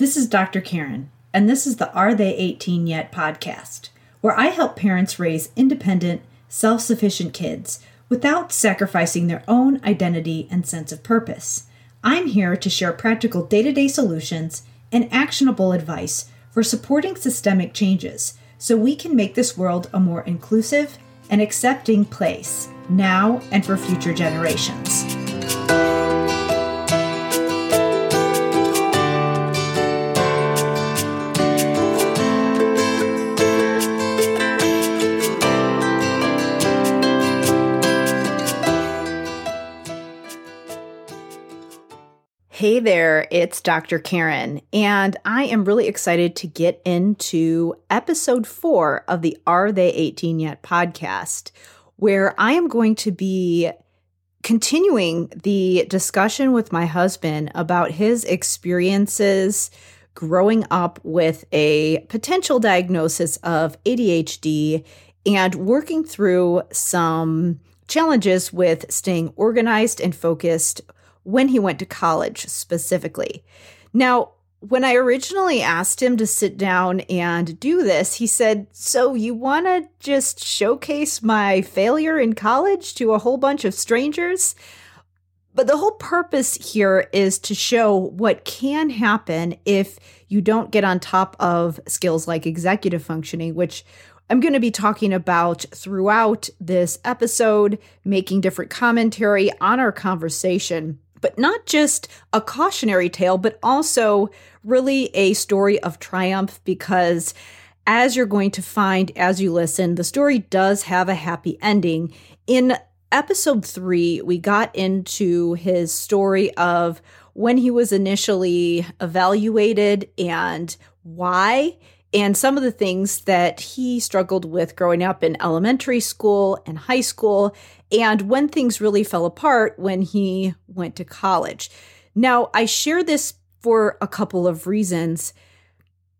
This is Dr. Karen, and this is the Are They 18 Yet podcast, where I help parents raise independent, self sufficient kids without sacrificing their own identity and sense of purpose. I'm here to share practical day to day solutions and actionable advice for supporting systemic changes so we can make this world a more inclusive and accepting place now and for future generations. There, it's Dr. Karen, and I am really excited to get into episode four of the Are They 18 Yet podcast, where I am going to be continuing the discussion with my husband about his experiences growing up with a potential diagnosis of ADHD and working through some challenges with staying organized and focused when he went to college specifically. Now, when I originally asked him to sit down and do this, he said, So you want to just showcase my failure in college to a whole bunch of strangers? But the whole purpose here is to show what can happen if you don't get on top of skills like executive functioning, which I'm going to be talking about throughout this episode, making different commentary on our conversation but not just a cautionary tale, but also really a story of triumph because as you're going to find as you listen, the story does have a happy ending. In episode three, we got into his story of when he was initially evaluated and why, and some of the things that he struggled with growing up in elementary school and high school, and when things really fell apart when he went to college. Now, I share this for a couple of reasons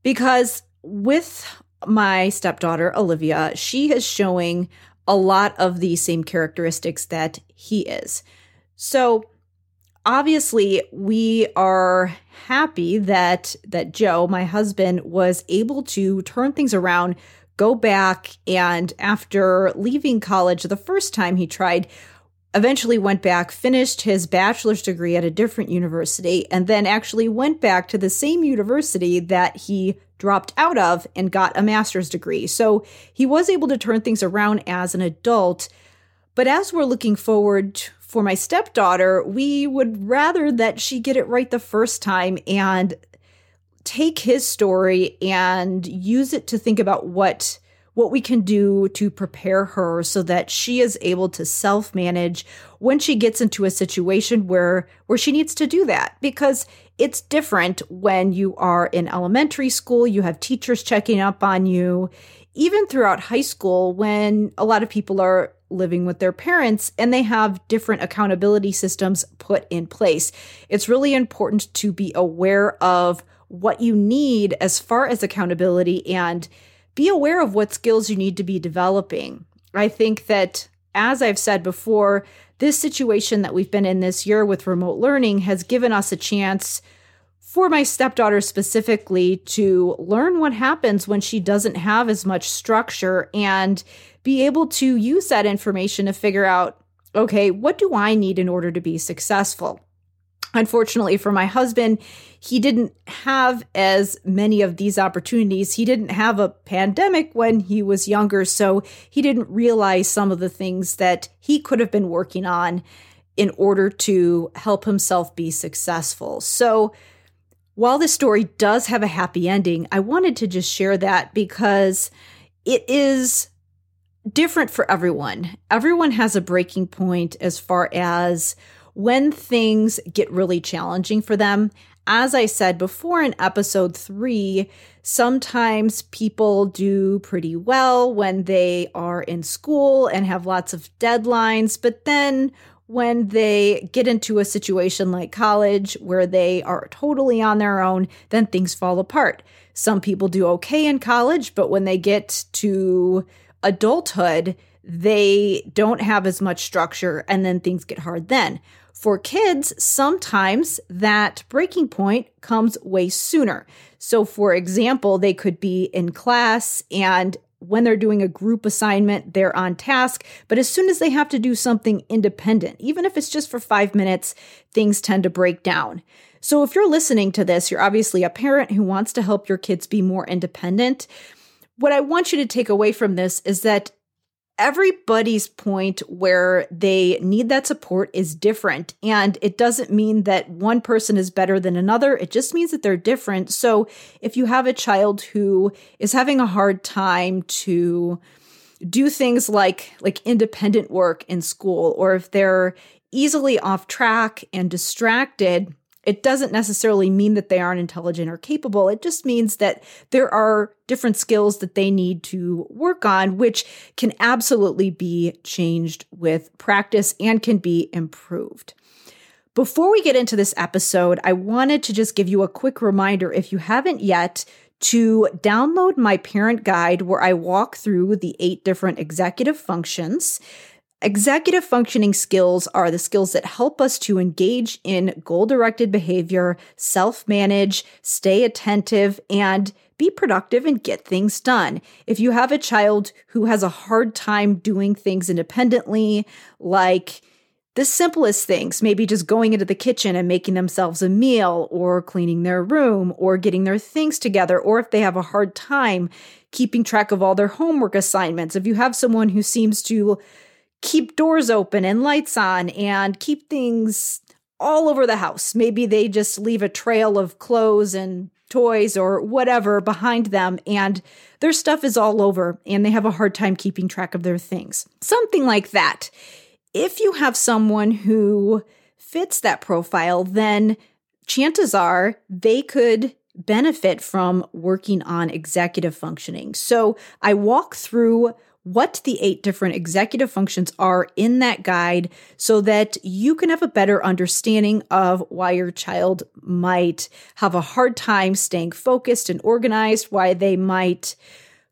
because with my stepdaughter, Olivia, she is showing a lot of the same characteristics that he is. So, obviously we are happy that that Joe, my husband, was able to turn things around go back and after leaving college the first time he tried eventually went back finished his bachelor's degree at a different university and then actually went back to the same university that he dropped out of and got a master's degree. So he was able to turn things around as an adult. But as we're looking forward for my stepdaughter, we would rather that she get it right the first time and take his story and use it to think about what what we can do to prepare her so that she is able to self-manage when she gets into a situation where where she needs to do that. Because it's different when you are in elementary school you have teachers checking up on you even throughout high school when a lot of people are living with their parents and they have different accountability systems put in place it's really important to be aware of what you need as far as accountability and be aware of what skills you need to be developing. I think that, as I've said before, this situation that we've been in this year with remote learning has given us a chance for my stepdaughter specifically to learn what happens when she doesn't have as much structure and be able to use that information to figure out okay, what do I need in order to be successful? Unfortunately for my husband, he didn't have as many of these opportunities. He didn't have a pandemic when he was younger, so he didn't realize some of the things that he could have been working on in order to help himself be successful. So, while this story does have a happy ending, I wanted to just share that because it is different for everyone. Everyone has a breaking point as far as when things get really challenging for them. As I said before in episode three, sometimes people do pretty well when they are in school and have lots of deadlines, but then when they get into a situation like college where they are totally on their own, then things fall apart. Some people do okay in college, but when they get to adulthood, they don't have as much structure and then things get hard then. For kids, sometimes that breaking point comes way sooner. So, for example, they could be in class and when they're doing a group assignment, they're on task. But as soon as they have to do something independent, even if it's just for five minutes, things tend to break down. So if you're listening to this, you're obviously a parent who wants to help your kids be more independent. What I want you to take away from this is that everybody's point where they need that support is different. And it doesn't mean that one person is better than another. It just means that they're different. So if you have a child who is having a hard time to do things like like independent work in school or if they're easily off track and distracted it doesn't necessarily mean that they aren't intelligent or capable. It just means that there are different skills that they need to work on, which can absolutely be changed with practice and can be improved. Before we get into this episode, I wanted to just give you a quick reminder if you haven't yet to download my parent guide where I walk through the eight different executive functions Executive functioning skills are the skills that help us to engage in goal directed behavior, self manage, stay attentive, and be productive and get things done. If you have a child who has a hard time doing things independently, like the simplest things, maybe just going into the kitchen and making themselves a meal, or cleaning their room, or getting their things together, or if they have a hard time keeping track of all their homework assignments, if you have someone who seems to keep doors open and lights on and keep things all over the house. Maybe they just leave a trail of clothes and toys or whatever behind them and their stuff is all over and they have a hard time keeping track of their things. Something like that. If you have someone who fits that profile, then chances are they could benefit from working on executive functioning. So I walk through what the eight different executive functions are in that guide so that you can have a better understanding of why your child might have a hard time staying focused and organized, why they might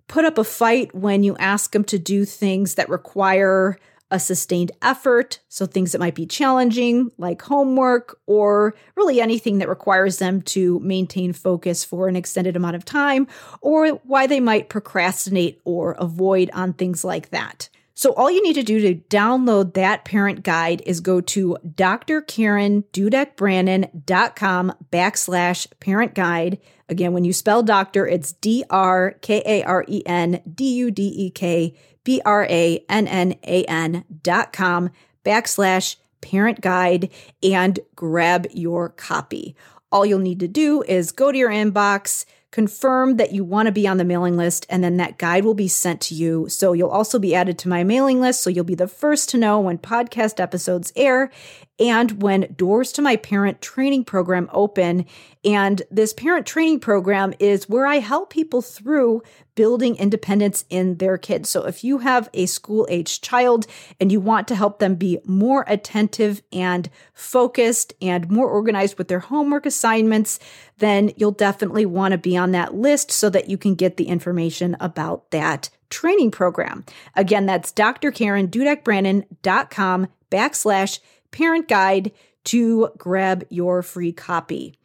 put up a fight when you ask them to do things that require a sustained effort, so things that might be challenging, like homework, or really anything that requires them to maintain focus for an extended amount of time, or why they might procrastinate or avoid on things like that. So all you need to do to download that parent guide is go to drkarendudekbrannan.com backslash parent guide. Again, when you spell doctor, it's D R K A R E N D U D E K B R A N N A N dot com backslash parent guide and grab your copy. All you'll need to do is go to your inbox, confirm that you want to be on the mailing list, and then that guide will be sent to you. So you'll also be added to my mailing list. So you'll be the first to know when podcast episodes air and when doors to my parent training program open. And this parent training program is where I help people through building independence in their kids. So if you have a school age child and you want to help them be more attentive and focused and more organized with their homework assignments, then you'll definitely want to be on that list so that you can get the information about that training program. Again, that's drkarendudekbrannan.com backslash parent guide to grab your free copy.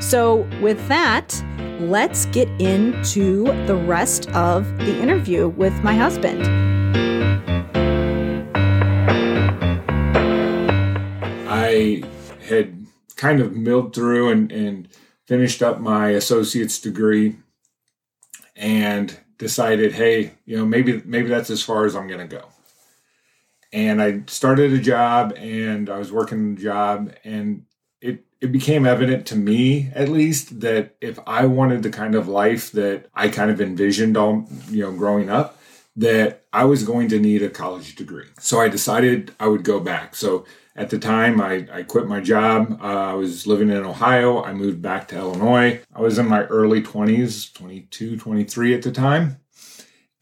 So, with that, let's get into the rest of the interview with my husband. I had kind of milled through and, and finished up my associate's degree and decided, hey, you know, maybe maybe that's as far as I'm going to go and I started a job and I was working a job and it it became evident to me at least that if I wanted the kind of life that I kind of envisioned all you know growing up that I was going to need a college degree. So I decided I would go back. So at the time I, I quit my job. Uh, I was living in Ohio. I moved back to Illinois. I was in my early 20s, 22, 23 at the time.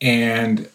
And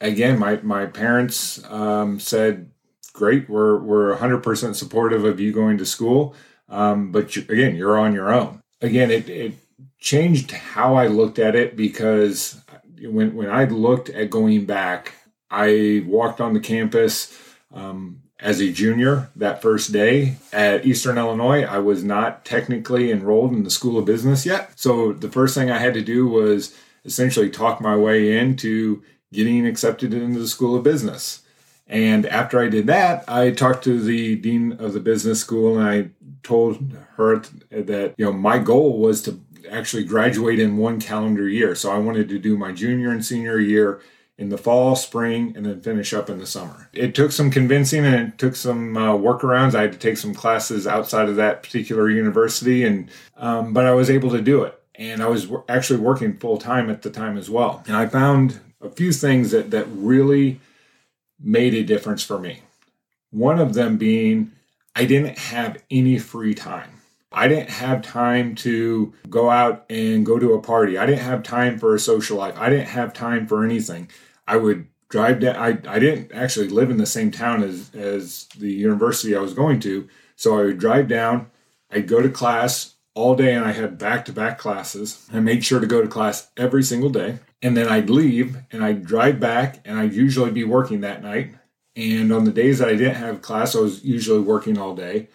again, my my parents um, said, "Great, we're we're 100% supportive of you going to school, um, but you, again, you're on your own." Again, it it changed how I looked at it because when when I looked at going back, I walked on the campus. Um, as a junior that first day at Eastern Illinois. I was not technically enrolled in the School of Business yet. So the first thing I had to do was essentially talk my way into getting accepted into the School of Business. And after I did that, I talked to the dean of the business school and I told her that, you know, my goal was to actually graduate in one calendar year. So I wanted to do my junior and senior year in the fall, spring, and then finish up in the summer. It took some convincing and it took some uh, workarounds. I had to take some classes outside of that particular university, and um, but I was able to do it. And I was actually working full time at the time as well. And I found a few things that that really made a difference for me. One of them being I didn't have any free time. I didn't have time to go out and go to a party. I didn't have time for a social life. I didn't have time for anything. I would drive down. I, I didn't actually live in the same town as, as the university I was going to. So I would drive down, I'd go to class all day, and I had back to back classes. I made sure to go to class every single day. And then I'd leave and I'd drive back, and I'd usually be working that night. And on the days that I didn't have class, I was usually working all day.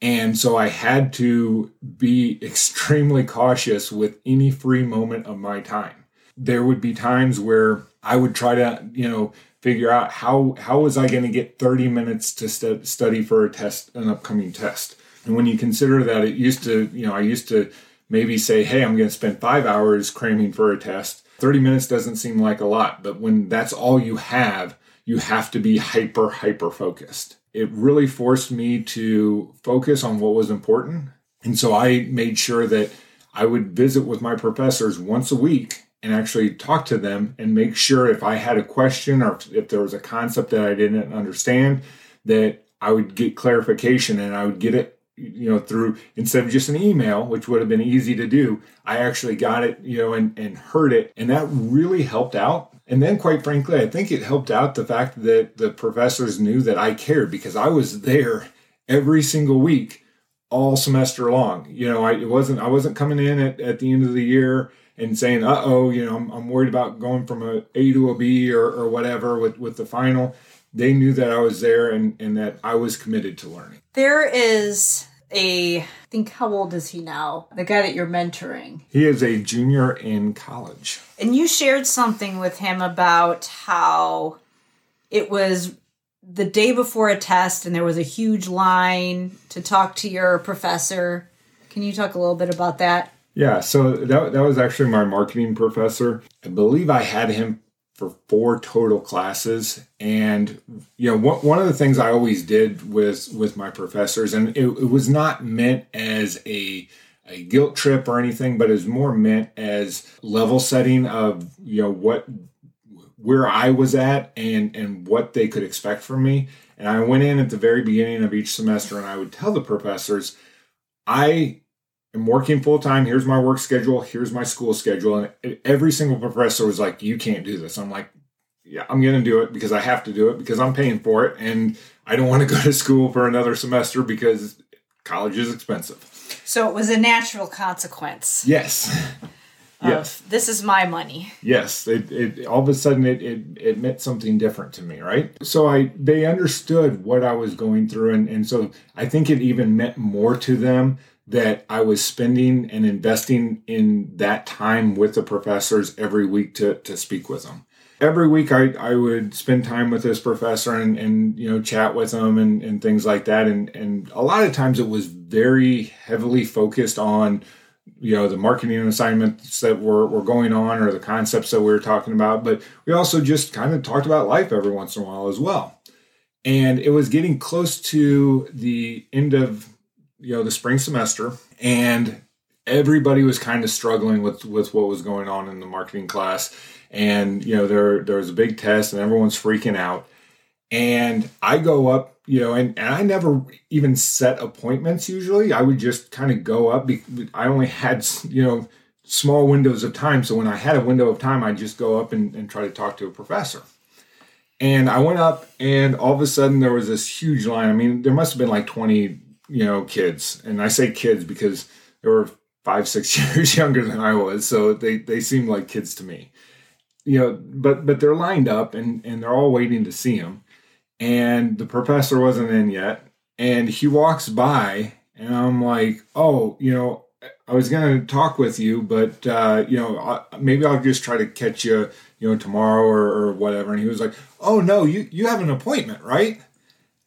And so I had to be extremely cautious with any free moment of my time. There would be times where I would try to, you know, figure out how how was I going to get 30 minutes to st- study for a test, an upcoming test. And when you consider that it used to, you know, I used to maybe say, "Hey, I'm going to spend 5 hours cramming for a test." 30 minutes doesn't seem like a lot, but when that's all you have, you have to be hyper hyper focused. It really forced me to focus on what was important. And so I made sure that I would visit with my professors once a week and actually talk to them and make sure if I had a question or if there was a concept that I didn't understand, that I would get clarification and I would get it, you know, through instead of just an email, which would have been easy to do, I actually got it, you know, and, and heard it. And that really helped out. And then, quite frankly, I think it helped out the fact that the professors knew that I cared because I was there every single week all semester long. You know, I it wasn't I wasn't coming in at, at the end of the year and saying, "Uh oh, you know, I'm, I'm worried about going from a A to a B or, or whatever with with the final." They knew that I was there and and that I was committed to learning. There is a I think how old is he now? The guy that you're mentoring. He is a junior in college. And you shared something with him about how it was the day before a test and there was a huge line to talk to your professor. Can you talk a little bit about that? Yeah, so that, that was actually my marketing professor. I believe I had him for four total classes. And you know one, one of the things i always did with with my professors and it, it was not meant as a a guilt trip or anything but is more meant as level setting of you know what where i was at and and what they could expect from me. And i went in at the very beginning of each semester and i would tell the professors i am working full time. Here's my work schedule. Here's my school schedule. And every single professor was like, you can't do this. I'm like, yeah, I'm going to do it because I have to do it because I'm paying for it. And I don't want to go to school for another semester because college is expensive. So it was a natural consequence. Yes. yes. This is my money. Yes. It, it all of a sudden it, it, it meant something different to me, right? So I they understood what I was going through and, and so I think it even meant more to them that I was spending and investing in that time with the professors every week to, to speak with them. Every week I, I would spend time with this professor and, and you know chat with them and, and things like that. And and a lot of times it was very heavily focused on you know the marketing assignments that were, were going on or the concepts that we were talking about. But we also just kind of talked about life every once in a while as well. And it was getting close to the end of you know the spring semester and everybody was kind of struggling with with what was going on in the marketing class. And you know there there was a big test and everyone's freaking out. And i go up you know and, and i never even set appointments usually. I would just kind of go up i only had you know small windows of time. So when i had a window of time i'd just go up and, and try to talk to a professor. And i went up and all of a sudden there was this huge line. I mean there must have been like 20 you know, kids. And I say kids because they were five, six years younger than I was. So they, they seem like kids to me. You know, but but they're lined up and, and they're all waiting to see him. and the professor wasn't in yet. And he walks by, and I'm like, oh, you know, I was going to talk with you, but uh, you know, maybe I'll just try to catch you, you know, tomorrow or, or whatever. And he was like, "Oh no, you you have an appointment, right?"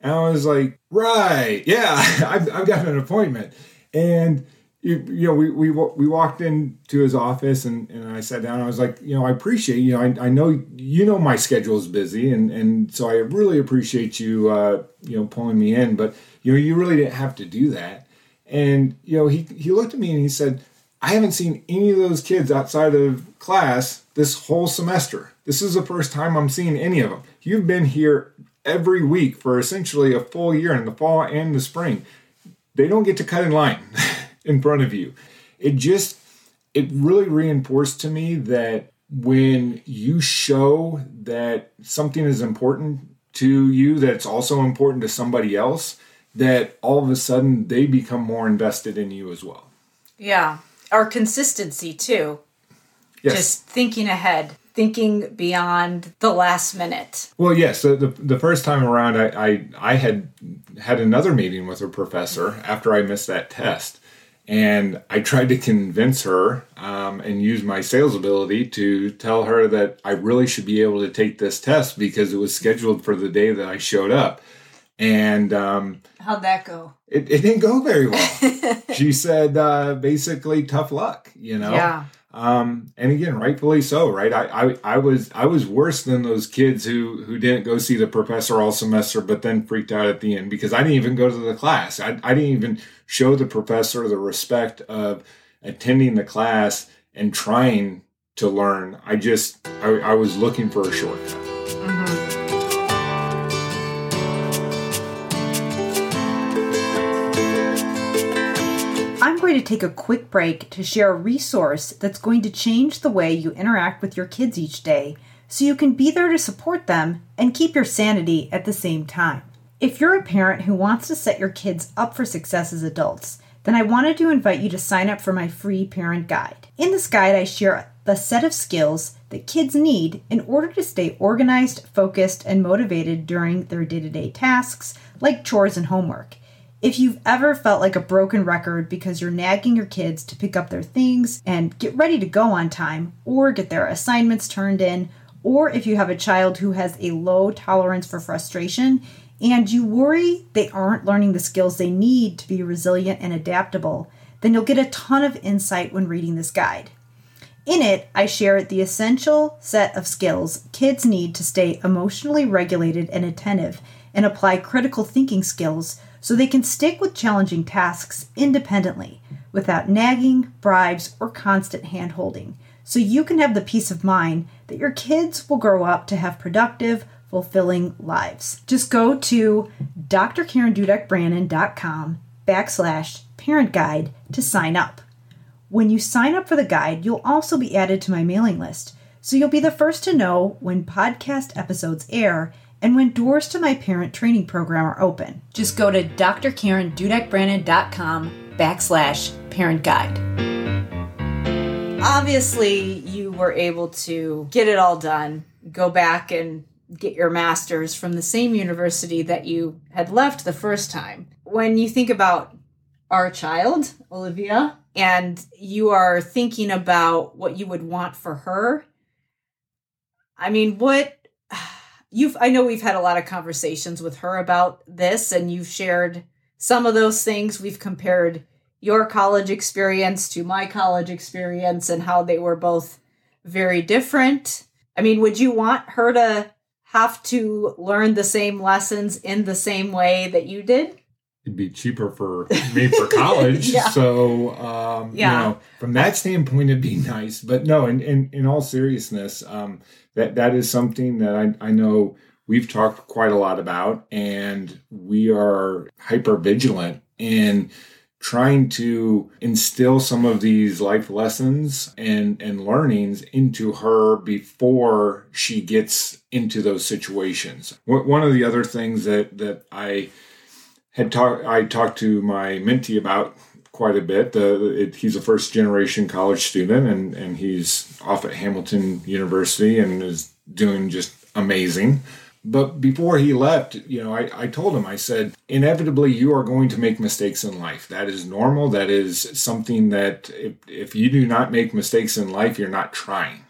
And I was like, "Right, yeah, I've, I've got an appointment." And you, you know, we, we we walked into his office and, and I sat down. I was like, you know, I appreciate you know, I, I know you know my schedule is busy, and and so I really appreciate you, uh, you know, pulling me in. But you know, you really didn't have to do that. And you know, he he looked at me and he said, I haven't seen any of those kids outside of class this whole semester. This is the first time I'm seeing any of them. You've been here every week for essentially a full year in the fall and the spring. They don't get to cut in line in front of you. It just it really reinforced to me that when you show that something is important to you that's also important to somebody else that all of a sudden they become more invested in you as well. Yeah. Our consistency too. Yes. Just thinking ahead, thinking beyond the last minute. Well, yes. the, the first time around, I, I, I had had another meeting with a professor after I missed that test. And I tried to convince her um, and use my sales ability to tell her that I really should be able to take this test because it was scheduled for the day that I showed up. And um, how'd that go? It, it didn't go very well. she said uh, basically tough luck, you know. Yeah. Um, and again, rightfully so, right? I, I, I was I was worse than those kids who who didn't go see the professor all semester, but then freaked out at the end because I didn't even go to the class. I, I didn't even show the professor the respect of attending the class and trying to learn. I just I, I was looking for a shortcut. Mm-hmm. Going to take a quick break to share a resource that's going to change the way you interact with your kids each day so you can be there to support them and keep your sanity at the same time. If you're a parent who wants to set your kids up for success as adults, then I wanted to invite you to sign up for my free parent guide. In this guide, I share the set of skills that kids need in order to stay organized, focused, and motivated during their day to day tasks like chores and homework. If you've ever felt like a broken record because you're nagging your kids to pick up their things and get ready to go on time or get their assignments turned in, or if you have a child who has a low tolerance for frustration and you worry they aren't learning the skills they need to be resilient and adaptable, then you'll get a ton of insight when reading this guide. In it, I share the essential set of skills kids need to stay emotionally regulated and attentive and apply critical thinking skills so they can stick with challenging tasks independently without nagging, bribes, or constant hand holding, so you can have the peace of mind that your kids will grow up to have productive, fulfilling lives. Just go to drkarendudekbrannan.com backslash parent guide to sign up. When you sign up for the guide, you'll also be added to my mailing list, so you'll be the first to know when podcast episodes air and when doors to my parent training program are open. Just go to drkarendudekbrannan.com backslash parent guide. Obviously, you were able to get it all done, go back and get your master's from the same university that you had left the first time. When you think about our child, Olivia, and you are thinking about what you would want for her, I mean, what you've I know we've had a lot of conversations with her about this and you've shared some of those things. We've compared your college experience to my college experience and how they were both very different. I mean, would you want her to have to learn the same lessons in the same way that you did? It'd be cheaper for me for college. yeah. So, um, yeah. you know, from that standpoint, it'd be nice. But no, in, in, in all seriousness, um, that that is something that I, I know we've talked quite a lot about and we are hyper vigilant in trying to instill some of these life lessons and and learnings into her before she gets into those situations. One of the other things that that i had talked i talked to my mentee about quite a bit. it, he's a first generation college student, and and he's off at Hamilton University and is doing just amazing. But before he left, you know, I, I told him, I said, inevitably you are going to make mistakes in life. That is normal. That is something that if, if you do not make mistakes in life, you're not trying.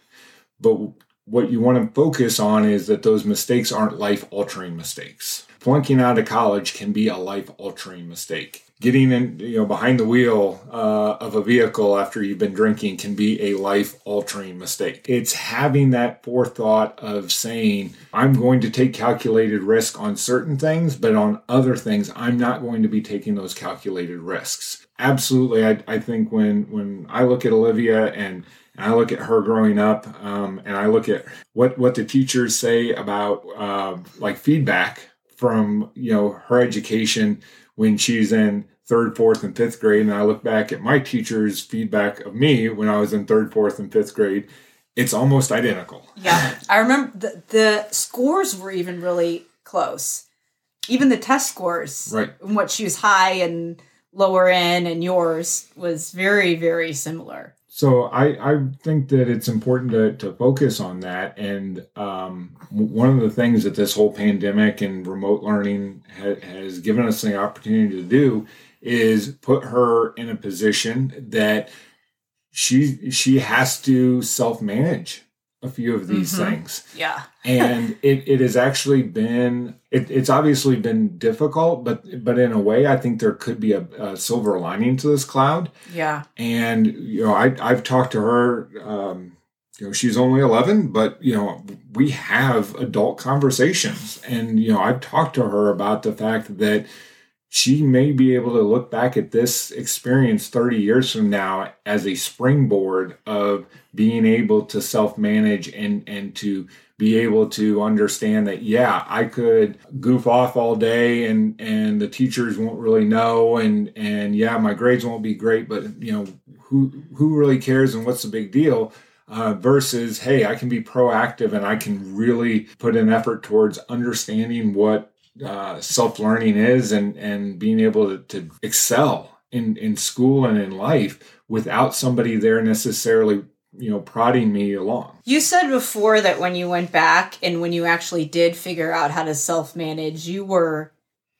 But what you want to focus on is that those mistakes aren't life altering mistakes. Flunking out of college can be a life altering mistake getting in you know behind the wheel uh, of a vehicle after you've been drinking can be a life altering mistake. It's having that forethought of saying i'm going to take calculated risk on certain things but on other things i'm not going to be taking those calculated risks. Absolutely i, I think when when i look at olivia and and I look at her growing up, um, and I look at what what the teachers say about uh, like feedback from you know her education when she's in third, fourth, and fifth grade, and I look back at my teacher's feedback of me when I was in third, fourth, and fifth grade, it's almost identical. Yeah. I remember the, the scores were even really close. Even the test scores, right? What she was high and lower in, and yours was very, very similar. So I, I think that it's important to, to focus on that. And um, one of the things that this whole pandemic and remote learning ha- has given us the opportunity to do is put her in a position that she she has to self manage a few of these mm-hmm. things. Yeah. and it, it has actually been it, it's obviously been difficult, but but in a way I think there could be a, a silver lining to this cloud. Yeah. And you know, I I've talked to her um, you know, she's only 11, but you know, we have adult conversations and you know, I've talked to her about the fact that she may be able to look back at this experience 30 years from now as a springboard of being able to self-manage and and to be able to understand that yeah i could goof off all day and and the teachers won't really know and and yeah my grades won't be great but you know who who really cares and what's the big deal uh, versus hey i can be proactive and i can really put an effort towards understanding what uh, self learning is and and being able to, to excel in in school and in life without somebody there necessarily you know prodding me along. You said before that when you went back and when you actually did figure out how to self manage you were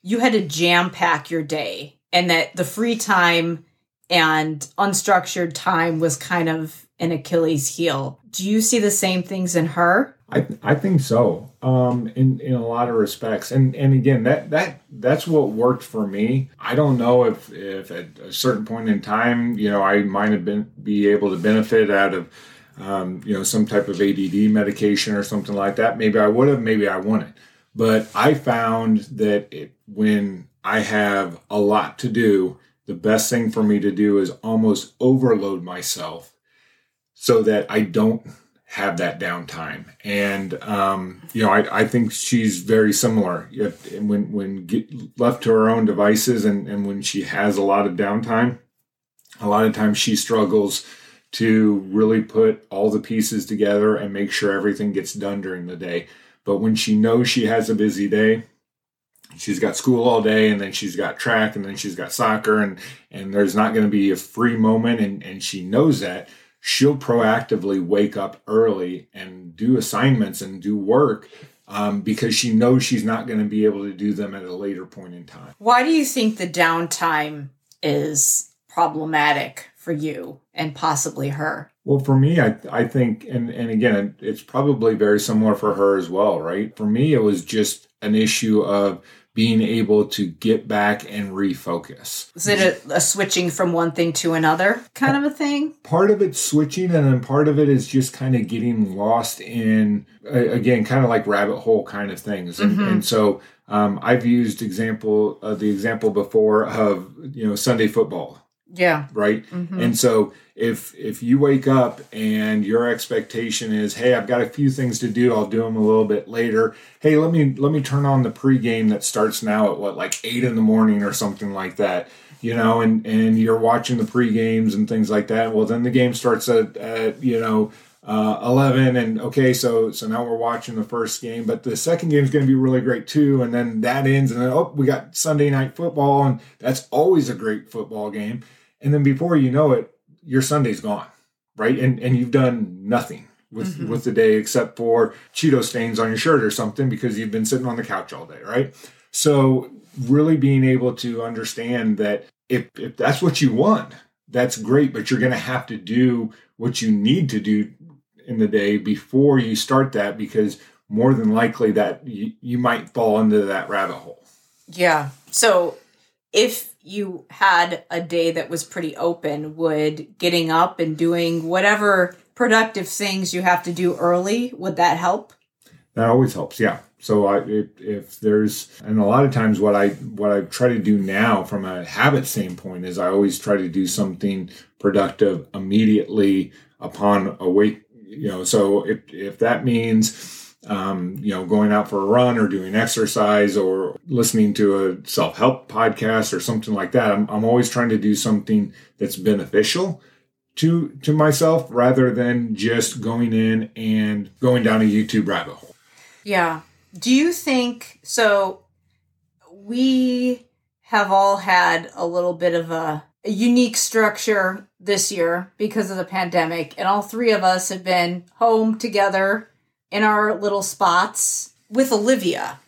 you had to jam pack your day and that the free time and unstructured time was kind of an achilles heel. Do you see the same things in her I, I think so um, in in a lot of respects. And and again that that that's what worked for me. I don't know if if at a certain point in time you know I might have been be able to benefit out of um, you know some type of ADD medication or something like that. Maybe I would have maybe I wouldn't. But I found that it, when I have a lot to do the best thing for me to do is almost overload myself so that I don't have that downtime. And um, you know, I, I think she's very similar. When when get left to her own devices, and and when she has a lot of downtime, a lot of times she struggles to really put all the pieces together and make sure everything gets done during the day. But when she knows she has a busy day, she's got school all day and then she's got track and then she's got soccer and and there's not going to be a free moment and and she knows that she'll proactively wake up early and do assignments and do work um, because she knows she's not going to be able to do them at a later point in time. Why do you think the downtime is problematic for you and possibly her? Well, for me, I, I think, and, and again, it's probably very similar for her as well, right? For me, it was just an issue of being able to get back and refocus. Is it a, a, switching from one thing to another kind of a thing? Part of it's switching, and then part of it is just kind of getting lost in, again, kind of like rabbit hole kind of things. And, mm-hmm. and so um, I've used example uh, the example before of you know Sunday football. Yeah. Right. Mm-hmm. And so if if you wake up and your expectation is hey i've got a few things to do i'll do them a little bit later hey let me let me turn on the pregame that starts now at what like eight in the morning or something like that you know and and you're watching the pregames and things like that well then the game starts at, at you know uh, 11 and okay so so now we're watching the first game but the second game is going to be really great too and then that ends and then oh we got sunday night football and that's always a great football game and then before you know it your Sunday's gone, right? And and you've done nothing, with mm-hmm. with the day except for Cheeto stains on your shirt or something because you've been sitting on the couch all day, right? So really being able to understand that if if that's what you want, that's great, but you're going to have to do what you need to do in the day before you start that because more than likely that you, you might fall into that rabbit hole. Yeah. So if you had a day that was pretty open, would getting up and doing whatever productive things you have to do early, would that help? That always helps. Yeah. So I, if, if, there's, and a lot of times what I what I try to do now from a habit standpoint is I always try to do something productive immediately upon awake. You know, so if if that means um, you know, going out for a run or doing exercise or listening to a self help podcast or something like that. I'm, I'm always trying to do something that's beneficial to to myself rather than just going in and going down a YouTube rabbit hole. Yeah. Do you think so? We have all had a little bit of a, a unique structure this year because of the pandemic, and all three of us have been home together in our little spots with Olivia.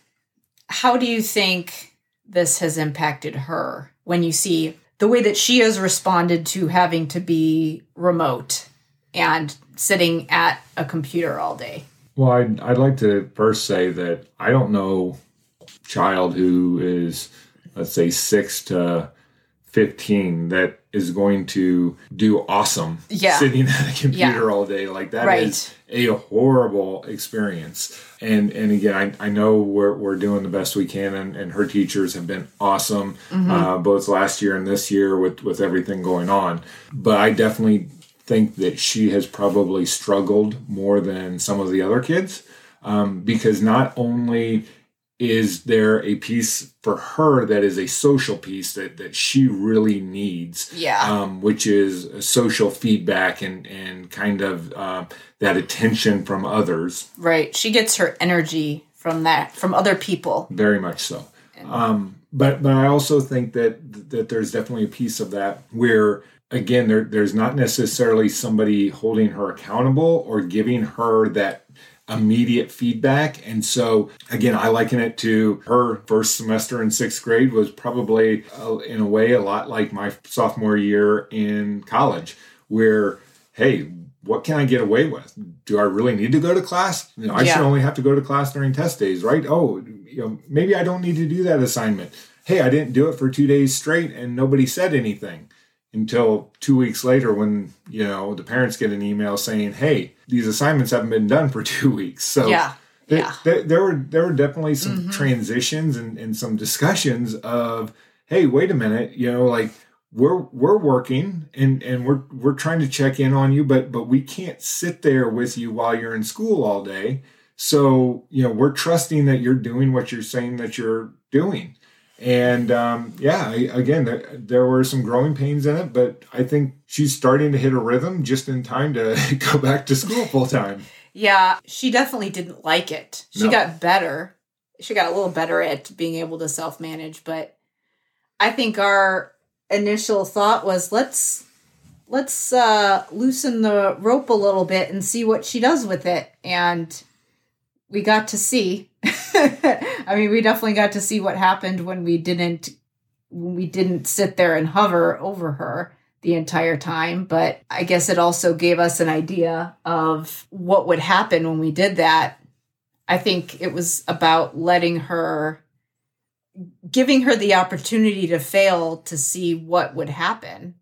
How do you think this has impacted her when you see the way that she has responded to having to be remote and sitting at a computer all day? Well, I'd, I'd like to first say that I don't know child who is, let's say, six to 15 that is going to do awesome yeah. sitting at a computer yeah. all day. Like that right. is a horrible experience. And and again, I, I know we're, we're doing the best we can, and, and her teachers have been awesome, mm-hmm. uh, both last year and this year with, with everything going on. But I definitely think that she has probably struggled more than some of the other kids um, because not only is there a piece for her that is a social piece that, that she really needs? Yeah. Um, which is social feedback and and kind of uh, that attention from others. Right. She gets her energy from that from other people. Very much so. Um, but but i also think that that there's definitely a piece of that where again there, there's not necessarily somebody holding her accountable or giving her that immediate feedback. And so, again, I liken it to her first semester in sixth grade was probably, uh, in a way, a lot like my sophomore year in college, where, hey, what can I get away with? Do I really need to go to class? You know, I yeah. should only have to go to class during test days, right? Oh, you know, maybe I don't need to do that assignment. Hey, I didn't do it for two days straight and nobody said anything until two weeks later when you know the parents get an email saying hey these assignments haven't been done for two weeks so yeah there, yeah. there, there were there were definitely some mm-hmm. transitions and, and some discussions of hey wait a minute you know like we're we're working and and we're we're trying to check in on you but but we can't sit there with you while you're in school all day so you know we're trusting that you're doing what you're saying that you're doing and um, yeah, I, again, there, there, were some growing pains in it, but I think she's starting to hit a rhythm just in time to go back to school full time. yeah, she definitely didn't like it. She no. got better. She got a little better at being able to self manage, but I think our initial thought was let's let's uh, loosen the rope a little bit and see what she does with it. And we got to see I mean, we definitely got to see what happened when we didn't when we didn't sit there and hover over her the entire time, but I guess it also gave us an idea of what would happen when we did that. I think it was about letting her giving her the opportunity to fail to see what would happen.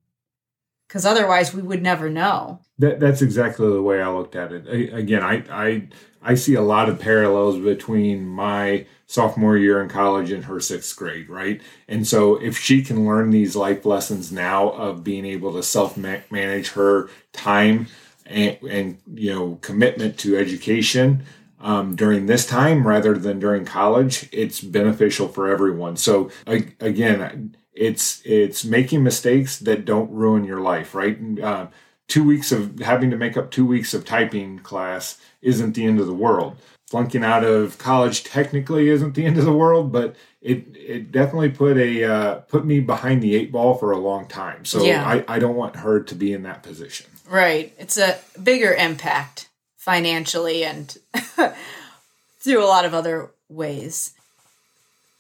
Because otherwise we would never know. That, that's exactly the way i looked at it. I, again I, I I see a lot of parallels between my sophomore year in college and her sixth grade, right? And so if she can learn these life lessons now of being able to self manage her time and, and, you know commitment to education um, during this time rather than during college, it's beneficial for everyone. So again, it's it's making mistakes that don't ruin your life, right? Uh, two weeks of having to make up two weeks of typing class isn't the end of the world. Flunking out of college technically isn't the end of the world, but it it definitely put a uh, put me behind the eight ball for a long time. So yeah. I, I don't want her to be in that position. Right. It's a bigger impact financially and through a lot of other ways.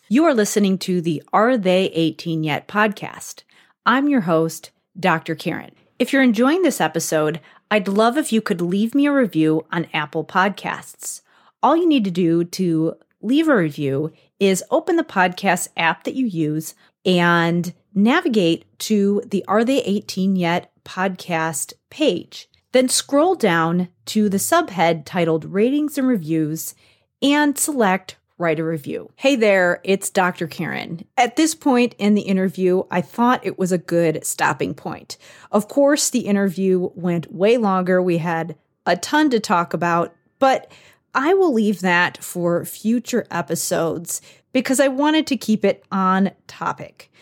You are listening to the Are They 18 Yet podcast. I'm your host, Dr. Karen. If you're enjoying this episode, I'd love if you could leave me a review on Apple Podcasts. All you need to do to leave a review is open the podcast app that you use and navigate to the Are They 18 Yet podcast page. Then scroll down to the subhead titled Ratings and Reviews and select Write a Review. Hey there, it's Dr. Karen. At this point in the interview, I thought it was a good stopping point. Of course, the interview went way longer. We had a ton to talk about, but I will leave that for future episodes because I wanted to keep it on topic.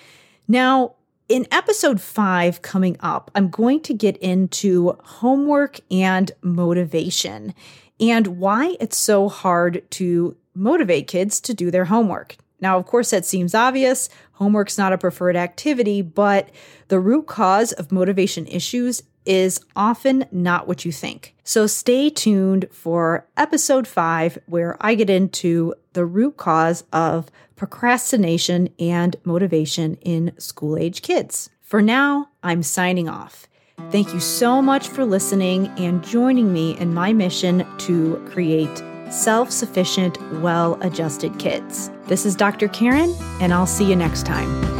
Now, in episode five coming up, I'm going to get into homework and motivation and why it's so hard to motivate kids to do their homework. Now, of course, that seems obvious. Homework's not a preferred activity, but the root cause of motivation issues is often not what you think. So stay tuned for episode five, where I get into the root cause of procrastination and motivation in school age kids. For now, I'm signing off. Thank you so much for listening and joining me in my mission to create self sufficient, well adjusted kids. This is Dr. Karen, and I'll see you next time.